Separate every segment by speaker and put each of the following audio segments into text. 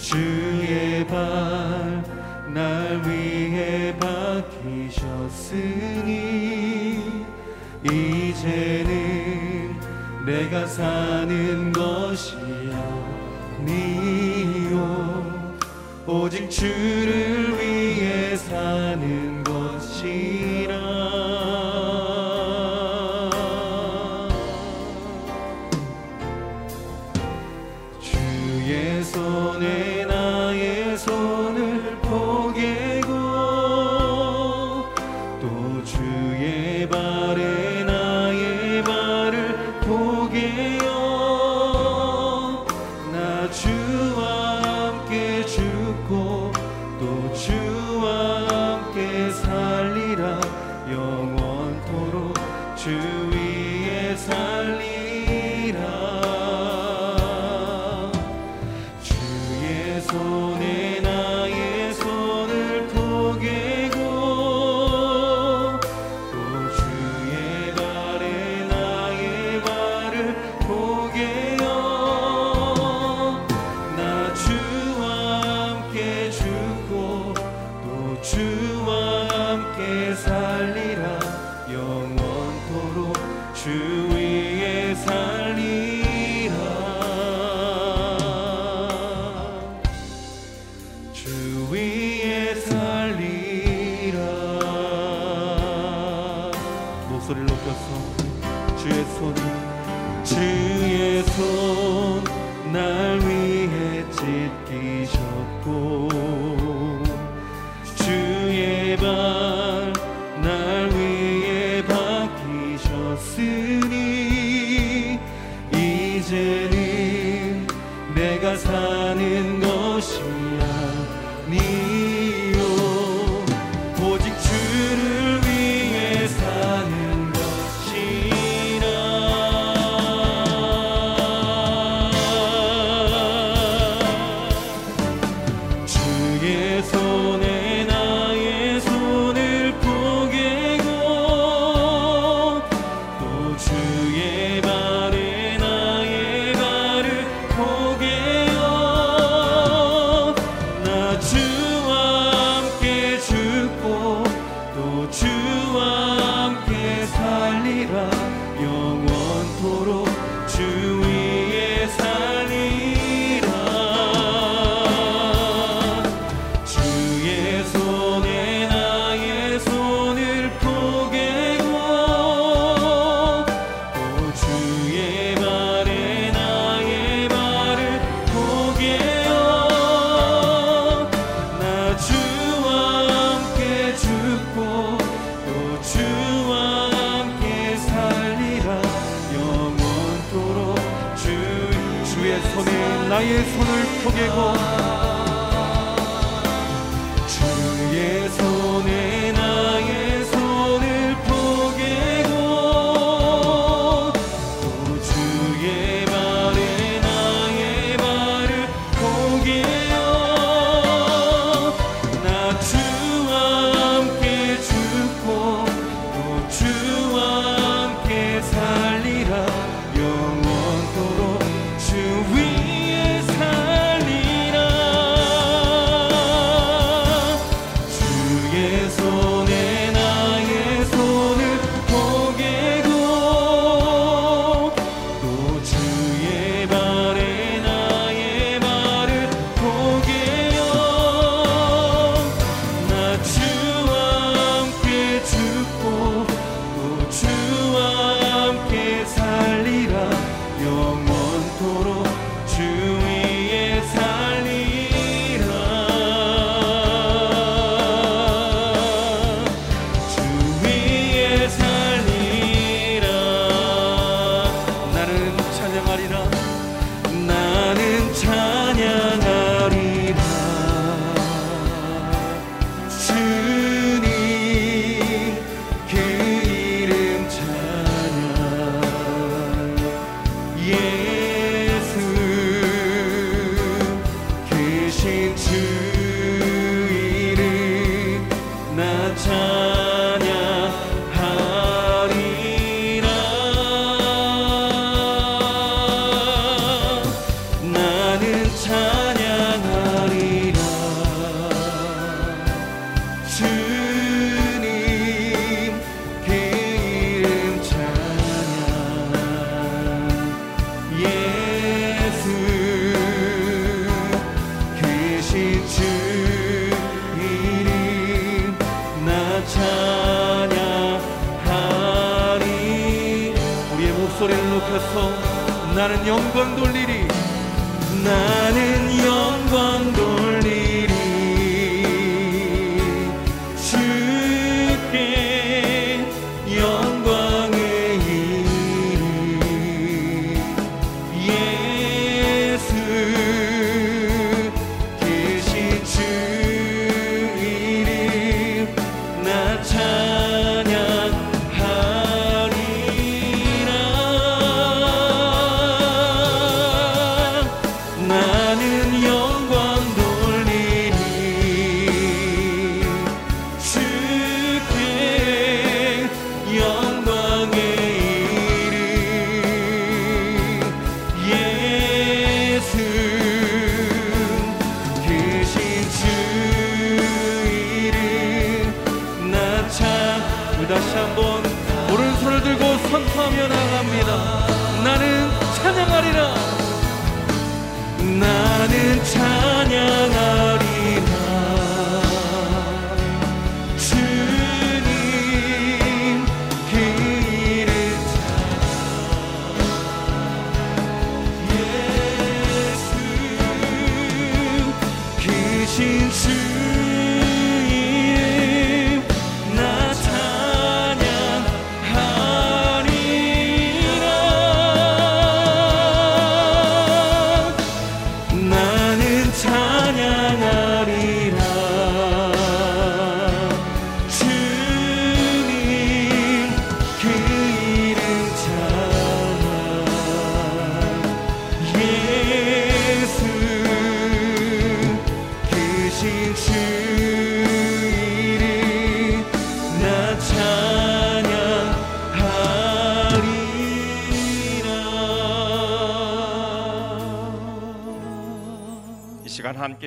Speaker 1: 주의 발 날 위해 박히셨으니 이제는 내가 사는 것이 아니요. 오직 주를 위해 사는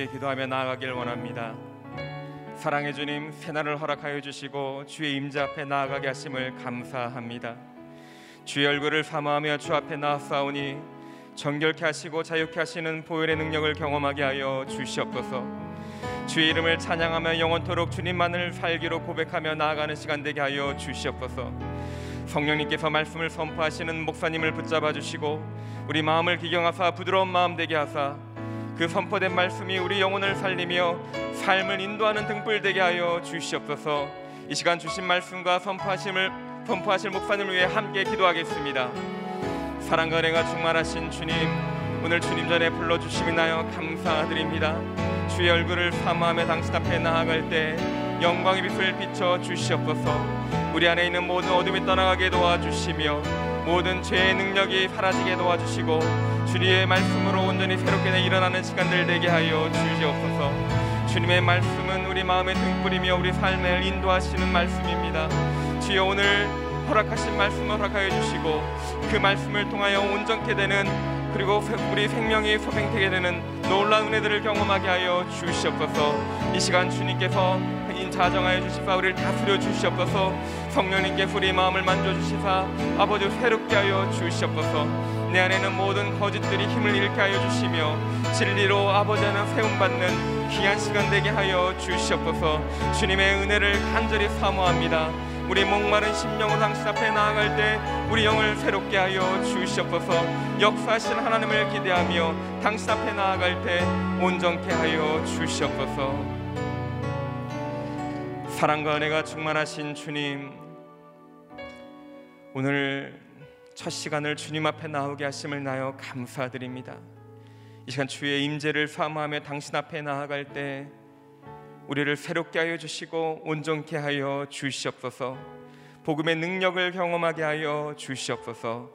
Speaker 2: 기도하며 나아가길 원합니다. 사랑의 주님 새날을 허락하여 주시고 주의 임재 앞에 나아가게 하심을 감사합니다. 주의 얼굴을 사모하며 주 앞에 나아싸우니 정결케 하시고 자유케 하시는 보혈의 능력을 경험하게 하여 주시옵소서. 주의 이름을 찬양하며 영원토록 주님만을 살기로 고백하며 나아가는 시간 되게 하여 주시옵소서. 성령님께서 말씀을 선포하시는 목사님을 붙잡아 주시고 우리 마음을 기경하사 부드러운 마음 되게 하사 그 선포된 말씀이 우리 영혼을 살리며 삶을 인도하는 등불 되게 하여 주시옵소서. 이 시간 주신 말씀과 선포하심을 선포하실 목사님을 위해 함께 기도하겠습니다. 사랑과 은혜가 충만하신 주님, 오늘 주님 전에 불러 주시나요 감사드립니다. 주의 얼굴을 사모하며 당신 앞에 나아갈 때 영광의 빛을 비춰 주시옵소서. 우리 안에 있는 모든 어둠이 떠나가게 도와주시며 모든 죄의 능력이 사라지게 도와주시고 주님의 말씀으로 온전히 새롭게 일어나는 시간들 되게 하여 주시옵소서. 주님의 말씀은 우리 마음의 등불이며 우리 삶을 인도하시는 말씀입니다. 주여 오늘 허락하신 말씀을 허락하여 주시고 그 말씀을 통하여 온전케 되는 그리고 우리 생명이 소생되게 되는 놀라운 은혜들을 경험하게 하여 주시옵소서. 이 시간 주님께서 인자정하여 주시사 우리를 다스려 주시옵소서. 성령님께서 우리 마음을 만져 주시사 아버지 새롭게 하여 주시옵소서. 내 안에는 모든 거짓들이 힘을 잃게 하여 주시며 진리로 아버지 하나 세움 받는 귀한 시간 되게 하여 주시옵소서. 주님의 은혜를 간절히 사모합니다. 우리 목마른 심령을 당신 앞에 나아갈 때 우리 영을 새롭게 하여 주시옵소서 역사하신 하나님을 기대하며 당신 앞에 나아갈 때 온전케 하여 주시옵소서 사랑과 은혜가 충만하신 주님 오늘 첫 시간을 주님 앞에 나오게 하심을 나여 감사드립니다 이 시간 주의 임재를 사모하며 당신 앞에 나아갈 때 우리를 새롭게 하여 주시고 온전케 하여 주시옵소서. 복음의 능력을 경험하게 하여 주시옵소서.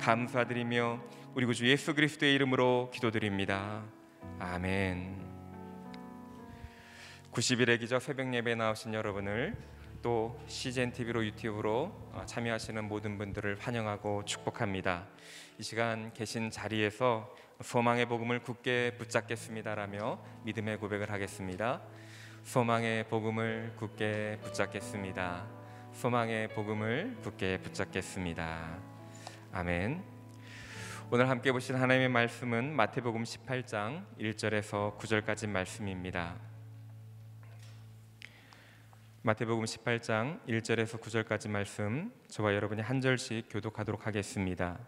Speaker 2: 감사드리며 우리 구주 예수 그리스도의 이름으로 기도드립니다. 아멘. 90일의 기적 새벽 예배 나오신 여러분을 또 CGN TV로 유튜브로 참여하시는 모든 분들을 환영하고 축복합니다. 이 시간 계신 자리에서 소망의 복음을 굳게 붙잡겠습니다라며 믿음의 고백을 하겠습니다. 소망의 복음을 굳게 붙잡겠습니다. 소망의 복음을 굳게 붙잡겠습니다. 아멘. 오늘 함께 보신 하나님의 말씀은 마태복음 18장 1절에서 9절까지 말씀입니다. 마태복음 18장 1절에서 9절까지 말씀 저와 여러분이 한 절씩 교독하도록 하겠습니다.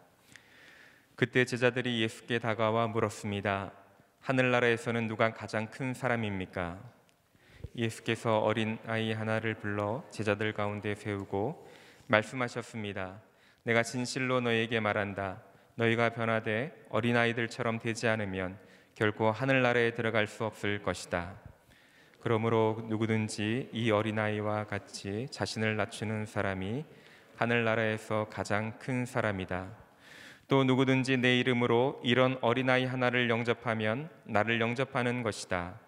Speaker 2: 그때 제자들이 예수께 다가와 물었습니다. 하늘나라에서는 누가 가장 큰 사람입니까? 예수께서 어린 아이 하나를 불러 제자들 가운데 세우고 말씀하셨습니다. 내가 진실로 너에게 말한다. 너희가 변화돼 어린 아이들처럼 되지 않으면 결코 하늘나라에 들어갈 수 없을 것이다. 그러므로 누구든지 이 어린아이와 같이 자신을 낮추는 사람이 하늘나라에서 가장 큰 사람이다. 또 누구든지 내 이름으로 이런 어린아이 하나를 영접하면 나를 영접하는 것이다.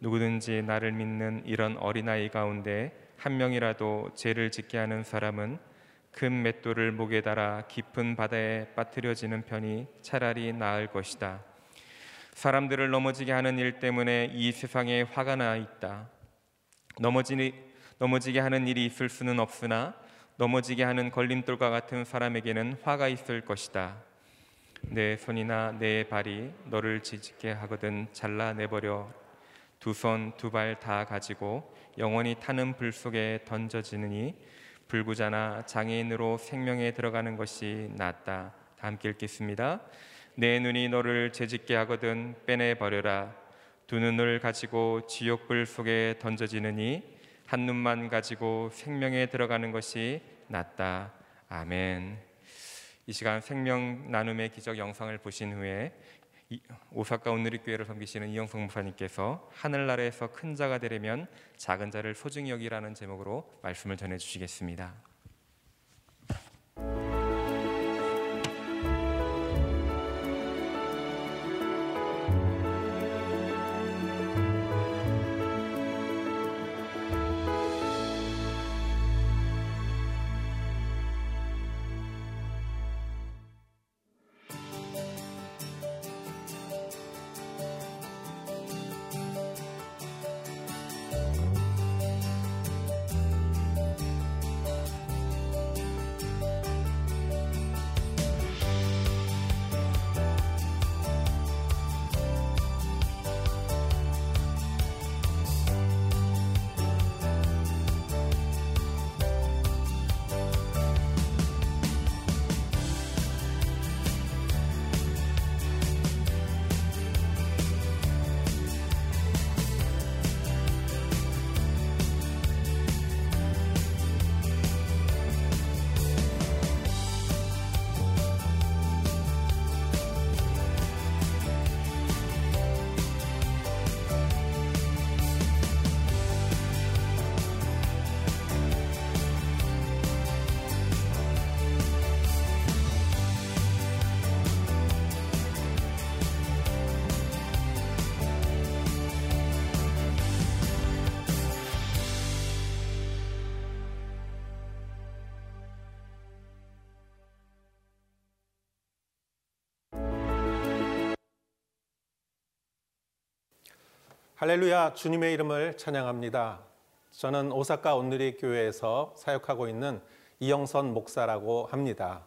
Speaker 2: 누구든지 나를 믿는 이런 어린아이 가운데 한 명이라도 죄를 짓게 하는 사람은 큰 맷돌을 목에 달아 깊은 바다에 빠뜨려지는 편이 차라리 나을 것이다. 사람들을 넘어지게 하는 일 때문에 이 세상에 화가 나 있다. 넘어지, 넘어지게 하는 일이 있을 수는 없으나 넘어지게 하는 걸림돌과 같은 사람에게는 화가 있을 것이다. 내 손이나 내 발이 너를 지지게 하거든 잘라내버려 두 손 두 발 다 가지고 영원히 타는 불 속에 던져지느니 불구자나 장애인으로 생명에 들어가는 것이 낫다. 다 함께 읽겠습니다. 내 눈이 너를 죄짓게 하거든 빼내 버려라. 두 눈을 가지고 지옥불 속에 던져지느니 한 눈만 가지고 생명에 들어가는 것이 낫다. 아멘. 이 시간 생명 나눔의 기적 영상을 보신 후에 오사카 온누리교회를 섬기시는 이영성 목사님께서 하늘나라에서 큰 자가 되려면 작은 자를 소중히 여기라는 제목으로 말씀을 전해 주시겠습니다.
Speaker 3: 할렐루야 주님의 이름을 찬양합니다. 저는 오사카 온누리 교회에서 사역하고 있는 이영선 목사라고 합니다.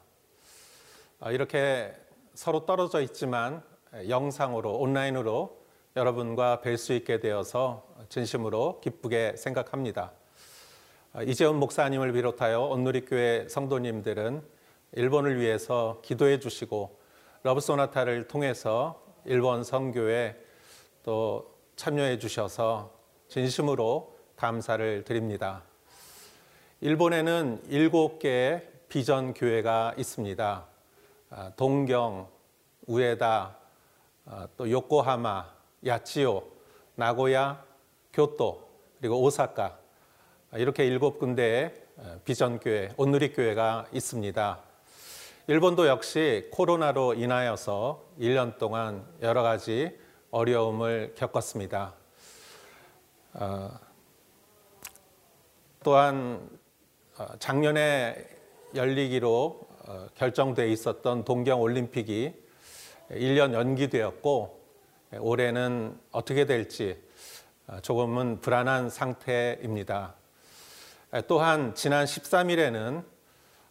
Speaker 3: 아, 이렇게 서로 떨어져 있지만 영상으로 온라인으로 여러분과 뵐 수 있게 되어서 진심으로 기쁘게 생각합니다. 아, 이재훈 목사님을 비롯하여 온누리 교회 성도님들은 일본을 위해서 기도해 주시고 러브 소나타를 통해서 일본 선교에 또 참여해 주셔서 진심으로 감사를 드립니다. 일본에는 일곱 개의 비전 교회가 있습니다. 아, 동경, 우에다, 아, 또 요코하마, 야치요, 나고야, 교토, 그리고 오사카 아, 이렇게 일곱 군데의 비전 교회, 온누리 교회가 있습니다. 일본도 역시 코로나로 인하여서 1년 동안 여러 가지 어려움을 겪었습니다. 어, 또한 어, 작년에 열리기로 어, 결정돼 있었던 동경 올림픽이 1년 연기되었고 올해는 어떻게 될지 어, 조금은 불안한 상태입니다. 또한 지난 13일에는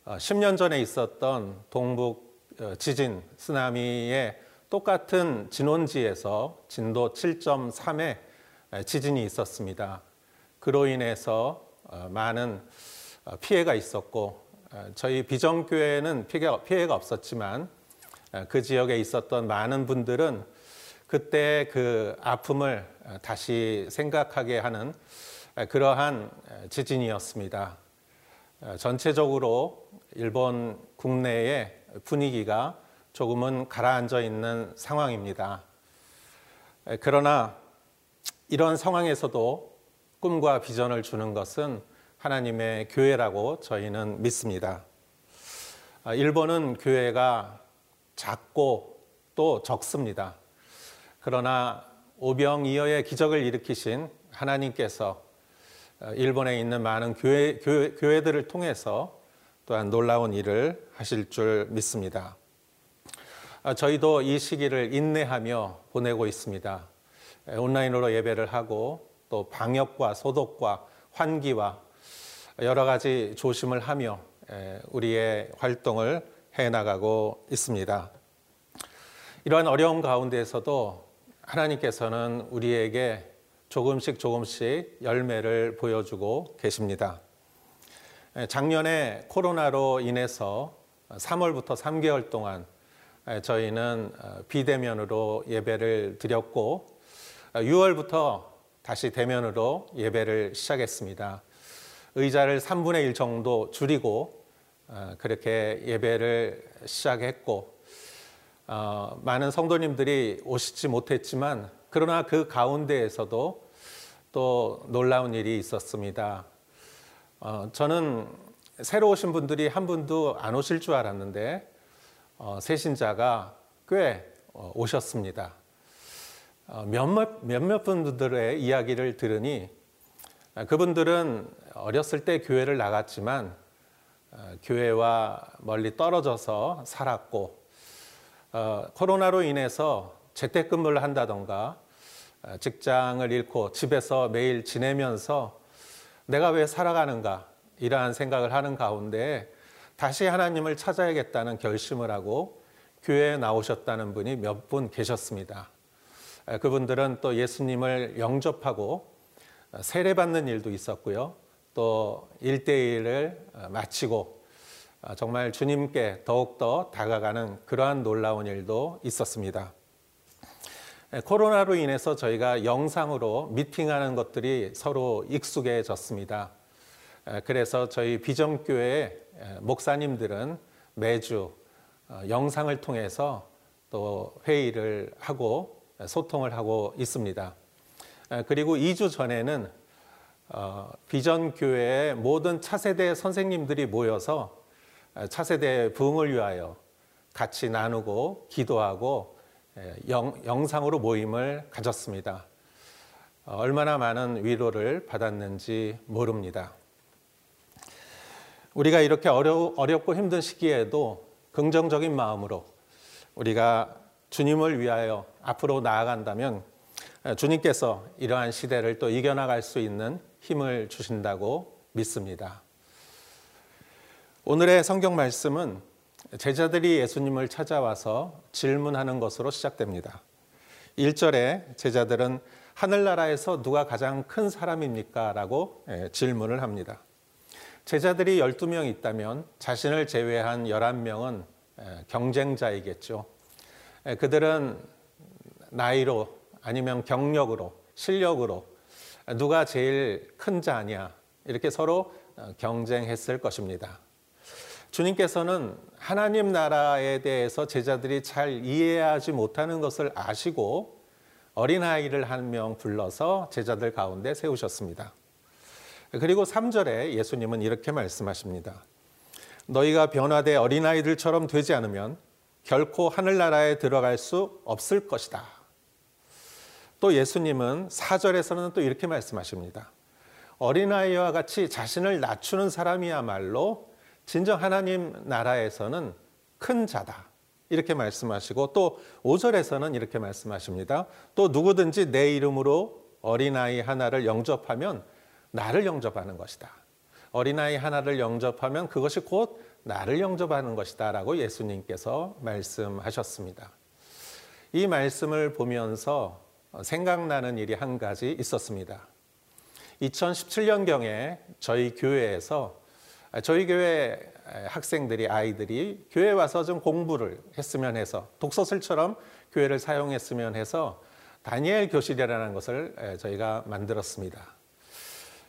Speaker 3: 10년 전에 있었던 동북 지진 쓰나미의 똑같은 진원지에서 진도 7.3의 지진이 있었습니다. 그로 인해서 어, 많은 어, 피해가 있었고 어, 저희 비정교회는 피해가, 피해가 없었지만 그 지역에 있었던 많은 분들은 그때 그 아픔을 다시 생각하게 하는 그러한 지진이었습니다. 전체적으로 일본 국내의 분위기가 조금은 가라앉아 있는 상황입니다. 그러나 이런 상황에서도 꿈과 비전을 주는 것은 하나님의 교회라고 저희는 믿습니다. 일본은 교회가 작고 또 적습니다. 그러나 오병이어의 기적을 일으키신 하나님께서 일본에 있는 많은 교회, 교회, 교회들을 통해서 또한 놀라운 일을 하실 줄 믿습니다. 저희도 이 시기를 인내하며 보내고 있습니다. 온라인으로 예배를 하고 또 방역과 소독과 환기와 여러 가지 조심을 하며 우리의 활동을 해 나가고 있습니다. 이러한 어려움 가운데에서도 하나님께서는 우리에게 조금씩 조금씩 열매를 보여주고 계십니다. 작년에 코로나로 인해서 3월부터 3개월 동안 저희는 비대면으로 예배를 드렸고 6월부터 다시 대면으로 예배를 시작했습니다. 의자를 3분의 1 정도 줄이고 그렇게 예배를 시작했고 어, 많은 성도님들이 오시지 못했지만 그러나 그 가운데에서도 또 놀라운 일이 있었습니다. 어, 저는 새로 오신 분들이 한 분도 안 오실 줄 알았는데 어, 새신자가 꽤 어, 오셨습니다. 어, 몇몇, 몇몇 분들의 이야기를 들으니 어, 그분들은 어렸을 때 교회를 나갔지만 어, 교회와 멀리 떨어져서 살았고 어, 코로나로 인해서 재택근무를 한다던가 어, 직장을 잃고 집에서 매일 지내면서 내가 왜 살아가는가 이러한 생각을 하는 가운데 다시 하나님을 찾아야겠다는 결심을 하고 교회에 나오셨다는 분이 몇 분 계셨습니다. 그분들은 또 예수님을 영접하고 세례받는 일도 있었고요. 또 일대일을 마치고 아, 정말 주님께 더욱더 다가가는 그러한 놀라운 일도 있었습니다. 코로나로 인해서 저희가 영상으로 미팅하는 것들이 서로 익숙해졌습니다. 그래서 저희 비전교회 목사님들은 매주 어, 영상을 통해서 또 회의를 하고 소통을 하고 있습니다. 그리고 2주 전에는 어, 비전교회의 모든 차세대 선생님들이 모여서 차세대 부흥을 위하여 같이 나누고 기도하고 영, 영상으로 모임을 가졌습니다. 어, 얼마나 많은 위로를 받았는지 모릅니다. 우리가 이렇게 어려, 어렵고 힘든 시기에도 긍정적인 마음으로 우리가 주님을 위하여 앞으로 나아간다면 주님께서 이러한 시대를 또 이겨나갈 수 있는 힘을 주신다고 믿습니다. 오늘의 성경 말씀은 제자들이 예수님을 찾아와서 질문하는 것으로 시작됩니다. 1절에 제자들은 하늘나라에서 누가 가장 큰 사람입니까? 라고 예, 질문을 합니다. 제자들이 12명 있다면 자신을 제외한 11명은 예, 경쟁자이겠죠. 예, 그들은 나이로 아니면 경력으로, 실력으로 누가 제일 큰 자냐 이렇게 서로 어, 경쟁했을 것입니다. 주님께서는 하나님 나라에 대해서 제자들이 잘 이해하지 못하는 것을 아시고 어린아이를 한 명 불러서 제자들 가운데 세우셨습니다. 그리고 3절에 예수님은 이렇게 말씀하십니다. 너희가 변화돼 어린아이들처럼 되지 않으면 결코 하늘나라에 들어갈 수 없을 것이다. 또 예수님은 4절에서는 또 이렇게 말씀하십니다. 어린아이와 같이 자신을 낮추는 사람이야말로 진정 하나님 나라에서는 큰 자다. 이렇게 말씀하시고 또 5절에서는 이렇게 말씀하십니다. 또 누구든지 내 이름으로 어린아이 하나를 영접하면 나를 영접하는 것이다. 어린아이 하나를 영접하면 그것이 곧 나를 영접하는 것이다. 라고 예수님께서 말씀하셨습니다. 이 말씀을 보면서 생각나는 일이 한 가지 있었습니다. 2017년경에 저희 교회에서 저희 교회 학생들이 아이들이 교회 와서 좀 공부를 했으면 해서 독서실처럼 교회를 사용했으면 해서 다니엘 교실이라는 것을 저희가 만들었습니다.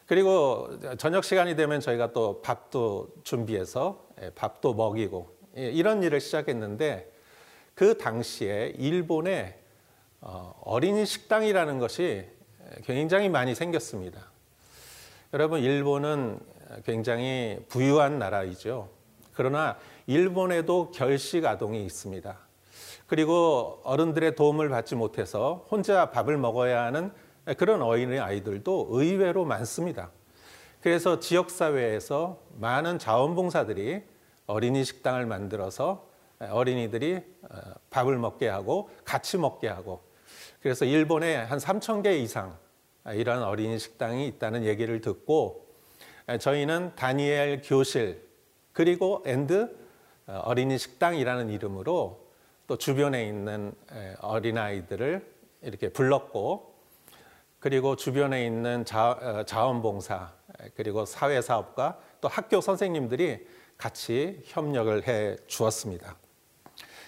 Speaker 3: 그리고 저녁 시간이 되면 저희가 또 밥도 준비해서 밥도 먹이고 이런 일을 시작했는데 그 당시에 일본에 어, 어린이 식당이라는 것이 굉장히 많이 생겼습니다. 여러분, 일본은 굉장히 부유한 나라이죠. 그러나 일본에도 결식 아동이 있습니다. 그리고 어른들의 도움을 받지 못해서 혼자 밥을 먹어야 하는 그런 어린이 아이들도 의외로 많습니다. 그래서 지역사회에서 많은 자원봉사들이 어린이 식당을 만들어서 어린이들이 어, 밥을 먹게 하고 같이 먹게 하고 그래서 일본에 한 3천 개 이상 이런 어린이 식당이 있다는 얘기를 듣고 저희는 다니엘 교실 그리고 and 어, 어린이 식당이라는 이름으로 또 주변에 있는 어린아이들을 이렇게 불렀고 그리고 주변에 있는 자, 어, 자원봉사 그리고 사회사업가 또 학교 선생님들이 같이 협력을 해 주었습니다.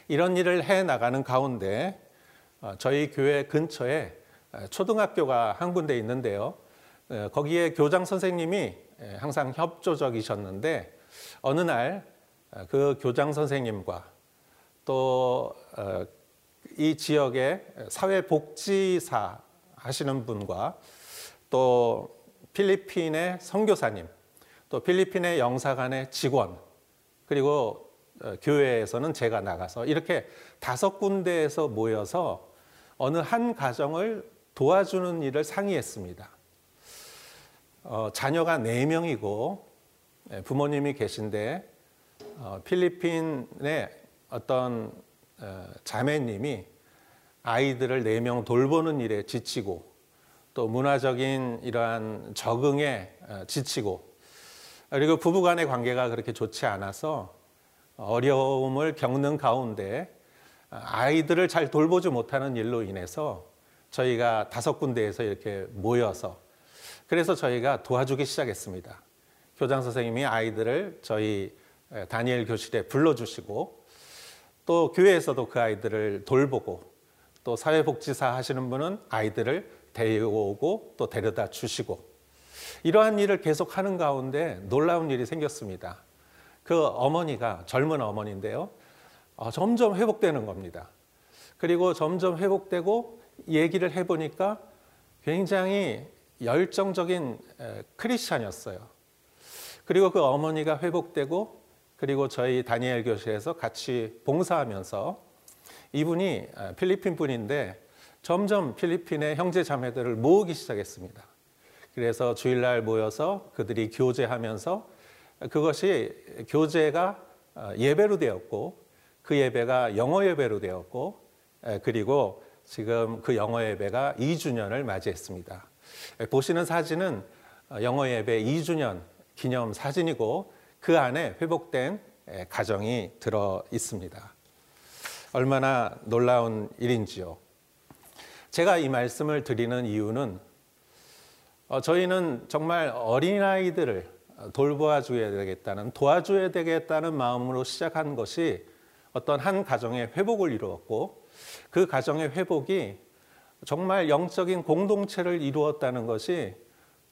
Speaker 3: 이런 일을 해 나가는 가운데 어, 저희 교회 근처에 초등학교가 한 군데 있는데요. 거기에 교장 선생님이 항상 협조적이셨는데 어느 날 그 교장 선생님과 또 이 지역의 사회복지사 하시는 분과 또 필리핀의 선교사님, 또 필리핀의 영사관의 직원, 그리고 어, 교회에서는 제가 나가서 이렇게 다섯 군데에서 모여서 어느 한 가정을 도와주는 일을 상의했습니다. 어, 자녀가 네 명이고 예, 부모님이 계신데 어, 필리핀의 어떤 어, 자매님이 아이들을 네 명 돌보는 일에 지치고 또 문화적인 이러한 적응에 어, 지치고 그리고 부부간의 관계가 그렇게 좋지 않아서 어려움을 겪는 가운데 아이들을 잘 돌보지 못하는 일로 인해서 저희가 다섯 군데에서 이렇게 모여서 그래서 저희가 도와주기 시작했습니다. 교장 선생님이 아이들을 저희 다니엘 교실에 불러주시고 또 교회에서도 그 아이들을 돌보고 또 사회복지사 하시는 분은 아이들을 데려오고 또 데려다 주시고 이러한 일을 계속 하는 가운데 놀라운 일이 생겼습니다. 그 어머니가 젊은 어머니인데요. 어, 점점 회복되는 겁니다. 그리고 점점 회복되고 얘기를 해보니까 굉장히 열정적인 크리스찬이었어요. 그리고 그 어머니가 회복되고 그리고 저희 다니엘 교실에서 같이 봉사하면서 이분이 필리핀 분인데 점점 필리핀의 형제 자매들을 모으기 시작했습니다. 그래서 주일날 모여서 그들이 교제하면서 그것이 교제가 어, 예배로 되었고 그 예배가 영어 예배로 되었고 그리고 지금 그 영어 예배가 2주년을 맞이했습니다. 보시는 사진은 어, 영어 예배 2주년 기념 사진이고 그 안에 회복된 가정이 들어 있습니다. 얼마나 놀라운 일인지요. 제가 이 말씀을 드리는 이유는 어, 저희는 정말 어린아이들을 돌보아 줘야 되겠다는, 도와줘야 되겠다는 마음으로 시작한 것이 어떤 한 가정의 회복을 이루었고 그 가정의 회복이 정말 영적인 공동체를 이루었다는 것이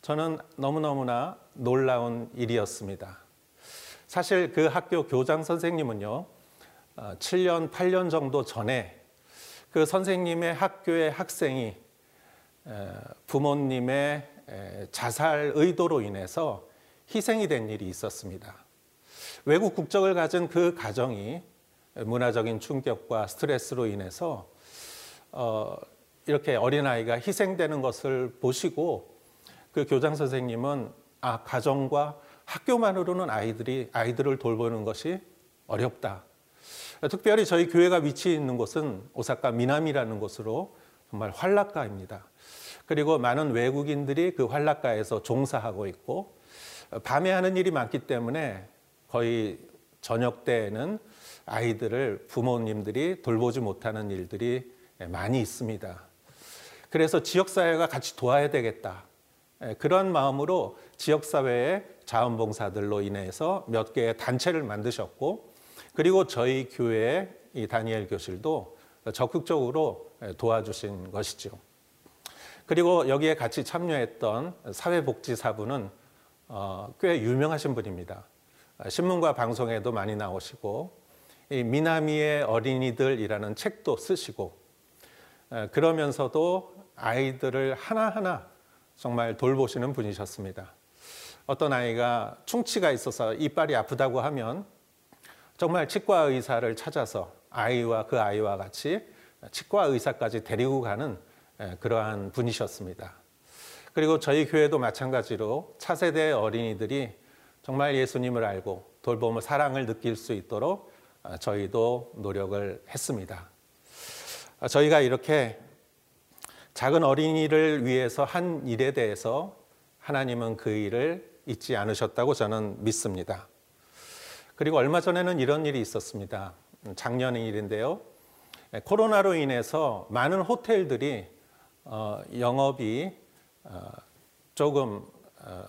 Speaker 3: 저는 너무너무나 놀라운 일이었습니다. 사실 그 학교 교장 선생님은요, 7년, 어, 8년 정도 전에 그 선생님의 학교의 학생이 부모님의 자살 의도로 인해서 희생이 된 일이 있었습니다. 외국 국적을 가진 그 가정이 문화적인 충격과 스트레스로 인해서 어, 이렇게 어린아이가 희생되는 것을 보시고 그 교장 선생님은 아, 가정과 학교만으로는 아이들이, 아이들을 돌보는 것이 어렵다. 특별히 저희 교회가 위치해 있는 곳은 오사카 미남이라는 곳으로 정말 활락가입니다. 그리고 많은 외국인들이 그 활락가에서 종사하고 있고 밤에 하는 일이 많기 때문에 거의 저녁 때에는 아이들을 부모님들이 돌보지 못하는 일들이 많이 있습니다. 그래서 지역사회가 같이 도와야 되겠다. 예, 그런 마음으로 지역사회의 자원봉사들로 인해서 몇 개의 단체를 만드셨고 그리고 저희 교회의 이 다니엘 교실도 적극적으로 예, 도와주신 것이죠. 그리고 여기에 같이 참여했던 사회복지사분은 어, 꽤 유명하신 분입니다. 신문과 방송에도 많이 나오시고 이 미나미의 어린이들이라는 책도 쓰시고 에, 그러면서도 아이들을 하나하나 정말 돌보시는 분이셨습니다. 어떤 아이가 충치가 있어서 이빨이 아프다고 하면 정말 치과 의사를 찾아서 아이와 그 아이와 같이 치과 의사까지 데리고 가는 에, 그러한 분이셨습니다. 그리고 저희 교회도 마찬가지로 차세대 어린이들이 정말 예수님을 알고 돌봄을 사랑을 느낄 수 있도록 아, 저희도 노력을 했습니다. 아, 저희가 이렇게 작은 어린이를 위해서 한 일에 대해서 하나님은 그 일을 잊지 않으셨다고 저는 믿습니다. 그리고 얼마 전에는 이런 일이 있었습니다. 음, 작년 일인데요. 네, 코로나로 인해서 많은 호텔들이 어, 영업이 어, 조금 어,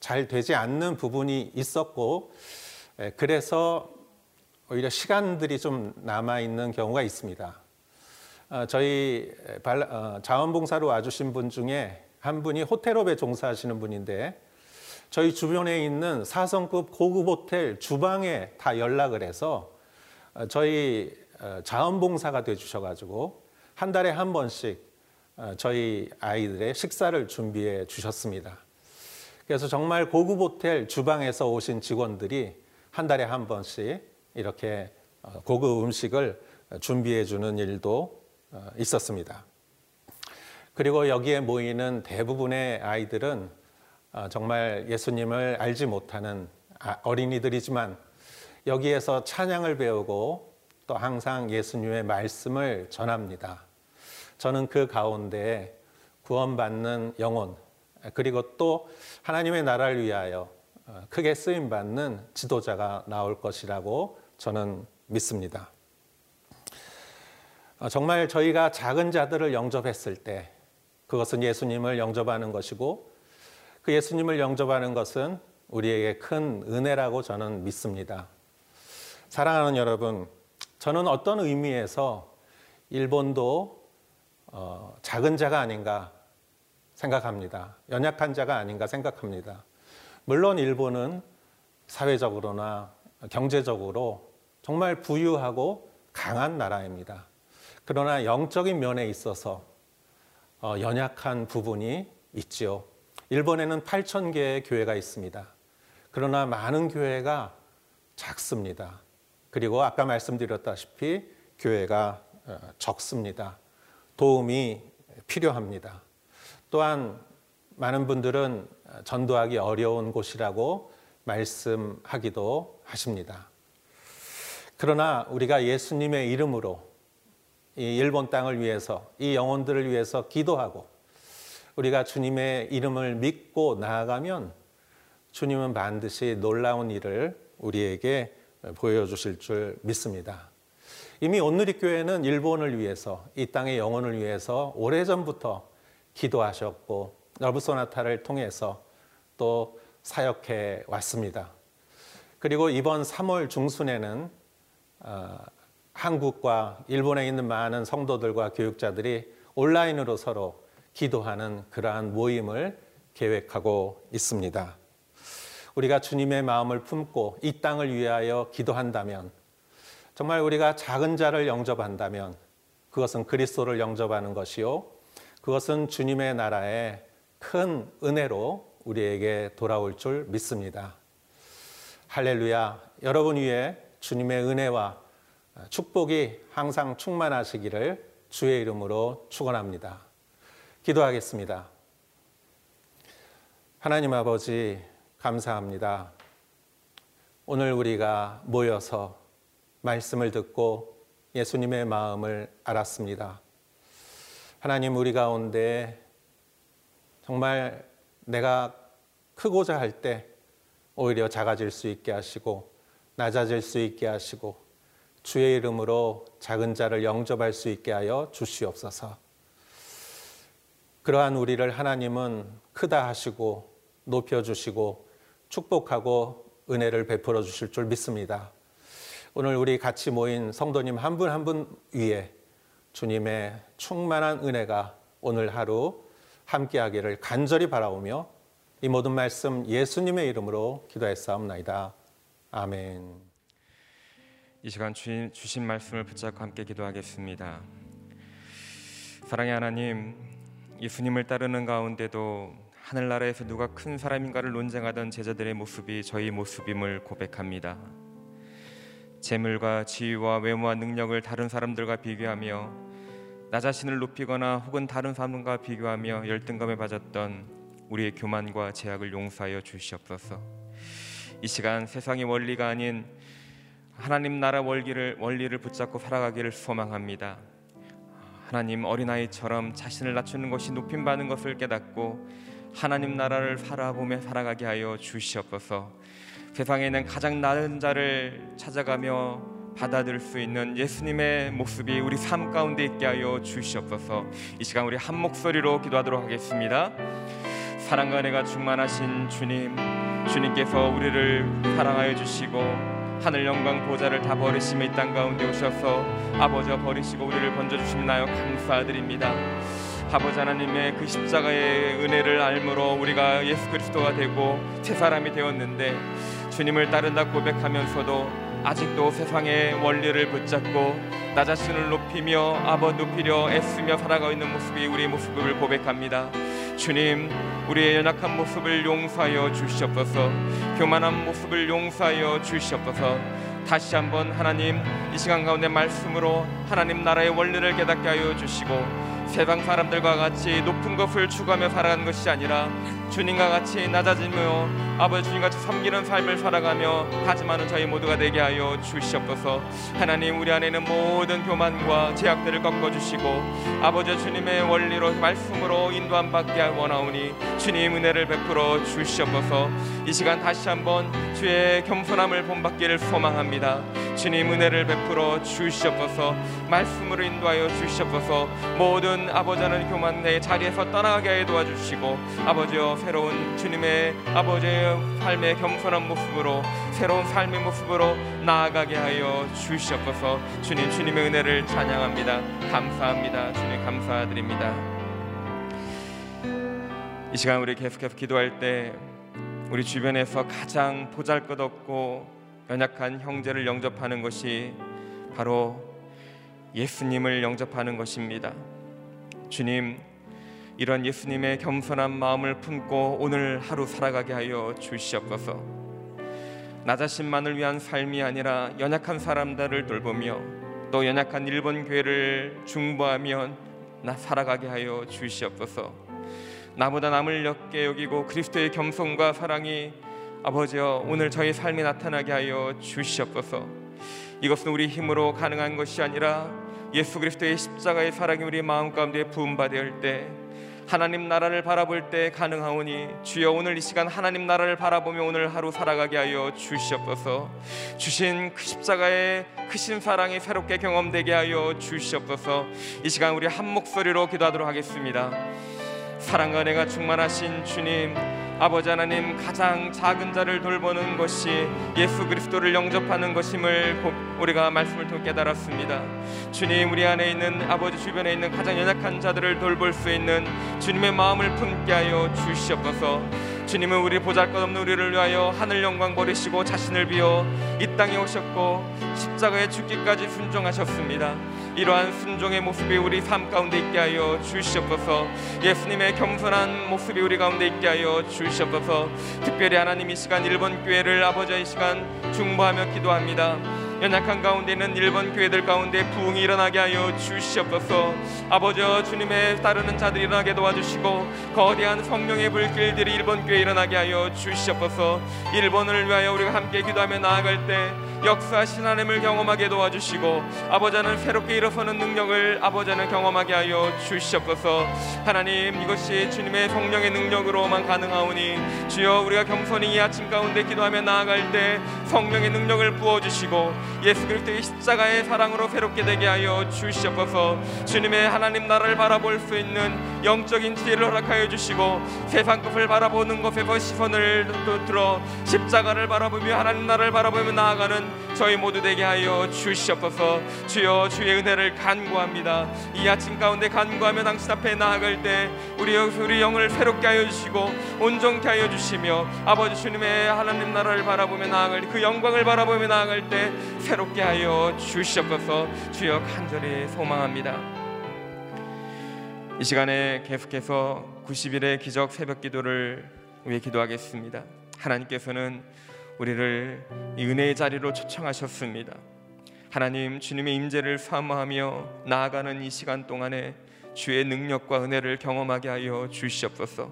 Speaker 3: 잘 되지 않는 부분이 있었고 예, 그래서 오히려 시간들이 좀 남아 있는 경우가 있습니다. 어, 저희 자원봉사로 와주신 분 중에 한 분이 호텔업에 종사하시는 분인데 저희 주변에 있는 4성급 고급 호텔 주방에 다 연락을 해서 저희 자원봉사가 돼 주셔가지고 한 달에 한 번씩 어, 저희 아이들의 식사를 준비해 주셨습니다. 그래서 정말 고급 호텔 주방에서 오신 직원들이 한 달에 한 번씩 이렇게 어, 고급 음식을 준비해 주는 일도 어, 있었습니다. 그리고 여기에 모이는 대부분의 아이들은 정말 예수님을 알지 못하는 아, 어린이들이지만 여기에서 찬양을 배우고 또 항상 예수님의 말씀을 전합니다. 저는 그 가운데 구원받는 영혼, 그리고 또 하나님의 나라를 위하여 어, 크게 쓰임 받는 지도자가 나올 것이라고 저는 믿습니다. 어, 정말 저희가 작은 자들을 영접했을 때 그것은 예수님을 영접하는 것이고 그 예수님을 영접하는 것은 우리에게 큰 은혜라고 저는 믿습니다. 사랑하는 여러분, 저는 어떤 의미에서 일본도 어, 작은 자가 아닌가 생각합니다. 연약한 자가 아닌가 생각합니다. 물론 일본은 사회적으로나 경제적으로 정말 부유하고 강한 나라입니다. 그러나 영적인 면에 있어서 어, 연약한 부분이 있지요. 일본에는 8천 개의 교회가 있습니다. 그러나 많은 교회가 작습니다. 그리고 아까 말씀드렸다시피 교회가 어, 적습니다. 도움이 필요합니다. 또한 많은 분들은 전도하기 어려운 곳이라고 말씀하기도 하십니다. 그러나 우리가 예수님의 이름으로 이 일본 땅을 위해서 이 영혼들을 위해서 기도하고 우리가 주님의 이름을 믿고 나아가면 주님은 반드시 놀라운 일을 우리에게 보여주실 줄 믿습니다. 이미 온누리교회는 일본을 위해서 이 땅의 영혼을 위해서 오래전부터 기도하셨고 러브 소나타를 통해서 또 사역해 왔습니다. 그리고 이번 3월 중순에는 어, 한국과 일본에 있는 많은 성도들과 교육자들이 온라인으로 서로 기도하는 그러한 모임을 계획하고 있습니다. 우리가 주님의 마음을 품고 이 땅을 위하여 기도한다면 정말 우리가 작은 자를 영접한다면 그것은 그리스도를 영접하는 것이요. 그것은 주님의 나라의 큰 은혜로 우리에게 돌아올 줄 믿습니다. 할렐루야. 여러분 위에 주님의 은혜와 축복이 항상 충만하시기를 주의 이름으로 축원합니다. 기도하겠습니다. 하나님 아버지 감사합니다. 오늘 우리가 모여서 말씀을 듣고 예수님의 마음을 알았습니다. 하나님 우리 가운데 정말 내가 크고자 할 때 오히려 작아질 수 있게 하시고 낮아질 수 있게 하시고 주의 이름으로 작은 자를 영접할 수 있게 하여 주시옵소서. 그러한 우리를 하나님은 크다 하시고 높여주시고 축복하고 은혜를 베풀어 주실 줄 믿습니다. 오늘 우리 같이 모인 성도님 한 분 한 분 위에 주님의 충만한 은혜가 오늘 하루 함께하기를 간절히 바라오며 이 모든 말씀 예수님의 이름으로 기도했사옵나이다. 아멘.
Speaker 2: 이 시간 주신, 말씀을 붙잡고 함께 기도하겠습니다. 사랑의 하나님, 예수님을 따르는 가운데도 하늘나라에서 누가 큰 사람인가를 논쟁하던 제자들의 모습이 저희 모습임을 고백합니다. 재물과 지위와 외모와 능력을 다른 사람들과 비교하며 나 자신을 높이거나 혹은 다른 사람과 비교하며 열등감에 빠졌던 우리의 교만과 제약을 용서하여 주시옵소서. 이 시간 세상의 원리가 아닌 하나님 나라 원리를 원리를 붙잡고 살아가기를 소망합니다. 하나님 어린아이처럼 자신을 낮추는 것이 높임 받는 것을 깨닫고 하나님 나라를 살아보며 살아가게 하여 주시옵소서. 세상에 있는 가장 나은 자를 찾아가며 받아들일 수 있는 예수님의 모습이 우리 삶 가운데 있게 하여 주시옵소서. 이 시간 우리 한 목소리로 기도하도록 하겠습니다. 사랑과 은혜가 충만하신 주님, 주님께서 우리를 사랑하여 주시고 하늘 영광 보좌를 다 버리시며 이땅 가운데 오셔서 아버지와 버리시고 우리를 건져 주심 나요 감사드립니다. 아버지 하나님의 그 십자가의 은혜를 알므로 우리가 예수 그리스도가 되고 새 사람이 되었는데 주님을 따른다 고백하면서도 아직도 세상의 원리를 붙잡고 나 자신을 높이며 아버 높이려 애쓰며 살아가고 있는 모습이 우리의 모습을 고백합니다. 주님, 우리의 연약한 모습을 용서하여 주시옵소서. 교만한 모습을 용서하여 주시옵소서. 다시 한번 하나님 이 시간 가운데 말씀으로 하나님 나라의 원리를 깨닫게 하여 주시고 세상 사람들과 같이 높은 것을 추구하며 살아가는 것이 아니라 주님과 같이 낮아지며 아버지 주님 같이 섬기는 삶을 살아가며 하지만은 저희 모두가 되게 하여 주시옵소서. 하나님 우리 안에 있는 모든 교만과 제약들을 꺾어주시고 아버지 주님의 원리로 말씀으로 인도함 받게 원하오니 주님 은혜를 베풀어 주시옵소서. 이 시간 다시 한번 주의 겸손함을 본받기를 소망합니다 주님 은혜를 베풀어 주시옵소서. 말씀으로 인도하여 주시옵소서. 모든 아버지 하나님 교만의 자리에서 떠나가게 해 도와주시고 아버지여 새로운 주님의 아버지의 삶의 겸손한 모습으로 새로운 삶의 모습으로 나아가게 하여 주시옵소서. 주님 주님의 은혜를 찬양합니다. 감사합니다. 주님 감사드립니다. 이 시간 우리 계속해서 기도할 때 우리 주변에서 가장 보잘것없고 연약한 형제를 영접하는 것이 바로 예수님을 영접하는 것입니다. 주님, 이런 예수님의 겸손한 마음을 품고 오늘 하루 살아가게 하여 주시옵소서. 나 자신만을 위한 삶이 아니라 연약한 사람들을 돌보며 또 연약한 일본 교회를 중보하며 나 살아가게 하여 주시옵소서. 나보다 남을 적게 여기고 그리스도의 겸손과 사랑이 아버지여 오늘 저희 삶에 나타나게 하여 주시옵소서. 이것은 우리 힘으로 가능한 것이 아니라 예수 그리스도의 십자가의 사랑이 우리 마음 가운데 부음 받을 때 하나님 나라를 바라볼 때 가능하오니 주여 오늘 이 시간 하나님 나라를 바라보며 오늘 하루 살아가게 하여 주시옵소서. 주신 그 십자가의 크신 사랑이 새롭게 경험되게 하여 주시옵소서. 이 시간 우리 한 목소리로 기도하도록 하겠습니다. 사랑과 은혜가 충만하신 주님 아버지 하나님 가장 작은 자를 돌보는 것이 예수 그리스도를 영접하는 것임을 우리가 말씀을 통해 깨달았습니다. 주님 우리 안에 있는 아버지 주변에 있는 가장 연약한 자들을 돌볼 수 있는 주님의 마음을 품게 하여 주시옵소서. 주님은 우리 보잘것없는 우리를 위하여 하늘 영광 버리시고 자신을 비워 이 땅에 오셨고 십자가에 죽기까지 순종하셨습니다. 이러한 순종의 모습이 우리 삶 가운데 있게 하여 주시옵소서. 예수님의 겸손한 모습이 우리 가운데 있게 하여 주시옵소서. 특별히 하나님 이 시간 일본 교회를 아버지 이 시간 중보하며 기도합니다. 연약한 가운데 있는 일본 교회들 가운데 부흥이 일어나게 하여 주시옵소서. 아버지여 주님의 따르는 자들이 일어나게 도와주시고 거대한 성령의 불길들이 일본 교회에 일어나게 하여 주시옵소서. 일본을 위하여 우리가 함께 기도하며 나아갈 때 역사하신 하나님을 경험하게 도와주시고 아버지는 새롭게 일어서는 능력을 아버지는 경험하게 하여 주시옵소서. 하나님 이것이 주님의 성령의 능력으로만 가능하오니 주여 우리가 겸손히 이 아침 가운데 기도하며 나아갈 때 성령의 능력을 부어주시고 예수 그리스도의 십자가의 사랑으로 새롭게 되게 하여 주시옵소서. 주님의 하나님 나라를 바라볼 수 있는 영적인 지혜를 허락하여 주시고 세상 것을 바라보는 것에서 시선을 또 들어 십자가를 바라보며 하나님 나라를 바라보며 나아가는 저희 모두 되게 하여 주시옵소서. 주여 주의 은혜를 간구합니다. 이 아침 가운데 간구하며 당신 앞에 나아갈 때 우리 우리 영을 새롭게 하여 주시고 온전케 하여 주시며 아버지 주님의 하나님 나라를 바라보며 나아갈 그 영광을 바라보며 나아갈 때 새롭게 하여 주시옵소서 주여 간절히 소망합니다. 이 시간에 계속해서 90일의 기적 새벽 기도를 위해 기도하겠습니다. 하나님께서는 우리를 이 은혜의 자리로 초청하셨습니다. 하나님 주님의 임재를 사모하며 나아가는 이 시간 동안에 주의 능력과 은혜를 경험하게 하여 주시옵소서.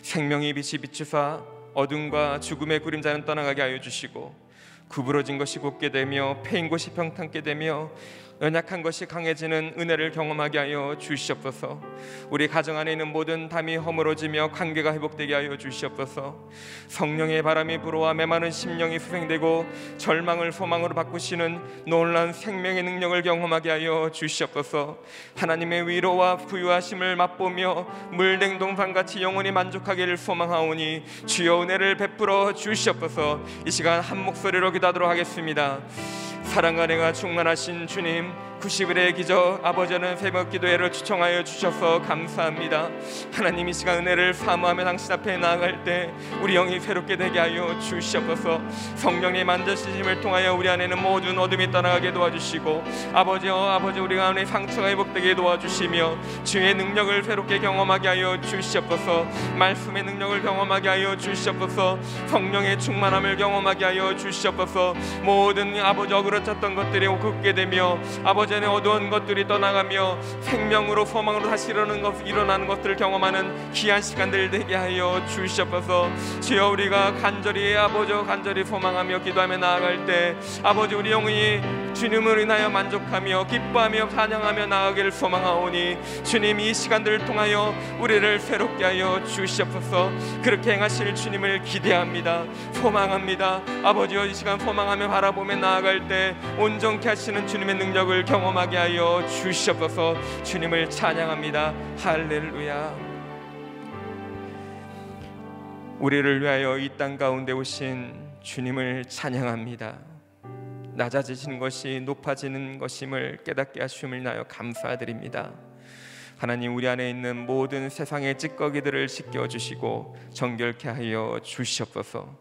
Speaker 2: 생명의 빛이 비추사 어둠과 죽음의 그림자는 떠나가게 하여 주시고 구부러진 것이 곧게 되며 패인 곳이 평탄게 되며 연약한 것이 강해지는 은혜를 경험하게 하여 주시옵소서. 우리 가정 안에 있는 모든 담이 허물어지며 관계가 회복되게 하여 주시옵소서. 성령의 바람이 불어와 메마른 심령이 수생되고 절망을 소망으로 바꾸시는 놀라운 생명의 능력을 경험하게 하여 주시옵소서. 하나님의 위로와 부유하심을 맛보며 물냉동산 같이 영원히 만족하기를 소망하오니 주여 은혜를 베풀어 주시옵소서. 이 시간 한 목소리로 기도하도록 하겠습니다. 사랑과 내가 충만하신 주님 name. 90일의 기적 아버지는 새벽 기도회를 추청하여 주셔서 감사합니다. 하나님 이 시간 은혜를 사모하며 당신 앞에 나아갈 때 우리 영이 새롭게 되게 하여 주시옵소서. 성령의 만져주심을 통하여 우리 안에는 모든 어둠이 떠나가게 도와주시고 아버지여 아버지 우리 가운데 상처가 회복되게 도와주시며 주의 능력을 새롭게 경험하게 하여 주시옵소서. 말씀의 능력을 경험하게 하여 주시옵소서. 성령의 충만함을 경험하게 하여 주시옵소서. 모든 아버지 어그러졌던 것들이 굳게 되며 아버지 전에 어두운 것들이 떠나가며 생명으로 소망으로 다시 일어나는, 것, 일어나는 것들을 경험하는 귀한 시간들 되게 하여 주시옵소서. 주여 우리가 간절히 아버지 간절히 소망하며 기도하며 나아갈 때 아버지 우리 영이 주님을 인하여 만족하며 기뻐하며 찬양하며 나아가기를 소망하오니 주님 이 시간들을 통하여 우리를 새롭게 하여 주시옵소서. 그렇게 행하실 주님을 기대합니다. 소망합니다. 아버지여 이 시간 소망하며 바라보며 나아갈 때 온전케 하시는 주님의 능력을 경험 경험하게 하여 주시옵소서. 주님을 찬양합니다. 할렐루야. 우리를 위하여 이 땅 가운데 오신 주님을 찬양합니다 낮아지시는 것이 높아지는 것임을 깨닫게 하심을 나여 감사드립니다 하나님 우리 안에 있는 모든 세상의 찌꺼기들을 씻겨 주시고 정결케 하여 주시옵소서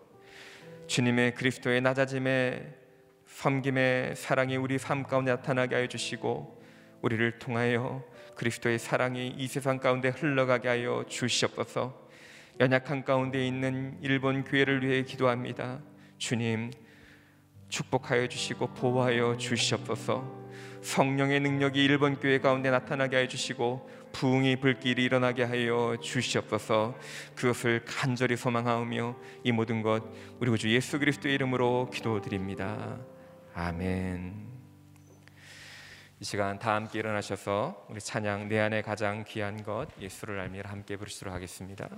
Speaker 2: 주님의 그리스도의 낮아짐에 섬김의 사랑이 우리 삶 가운데 나타나게 하여 주시고 우리를 통하여 그리스도의 사랑이 이 세상 가운데 흘러가게 하여 주시옵소서. 연약한 가운데 있는 일본 교회를 위해 기도합니다. 주님 축복하여 주시고 보호하여 주시옵소서. 성령의 능력이 일본 교회 가운데 나타나게 하여 주시고 부흥이 불길이 일어나게 하여 주시옵소서. 그것을 간절히 소망하오며 이 모든 것 우리 구주 예수 그리스도의 이름으로 기도드립니다. 아멘. 이 시간 다 함께 일어나셔서 우리 찬양 내 안에 가장 귀한 것 예수를 알미라 함께 부르시도록 하겠습니다.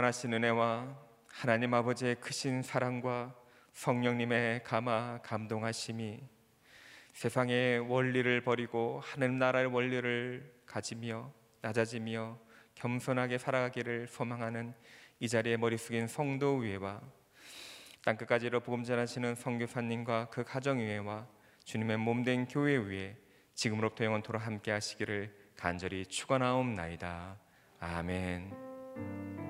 Speaker 2: 무한하신 은혜와 하나님 아버지의 크신 사랑과 성령님의 감화 감동하심이 세상의 원리를 버리고 하늘 나라의 원리를 가지며 낮아지며 겸손하게 살아가기를 소망하는 이 자리에 머리 숙인 성도 위에와 땅끝까지로 복음 전하시는 선교사님과 그 가정 위에와 주님의 몸된 교회 위에 지금으로부터 영원토록 함께 하시기를 간절히 축원하옵나이다. 아멘.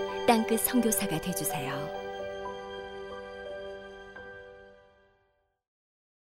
Speaker 4: 땅끝 선교사가 되주세요.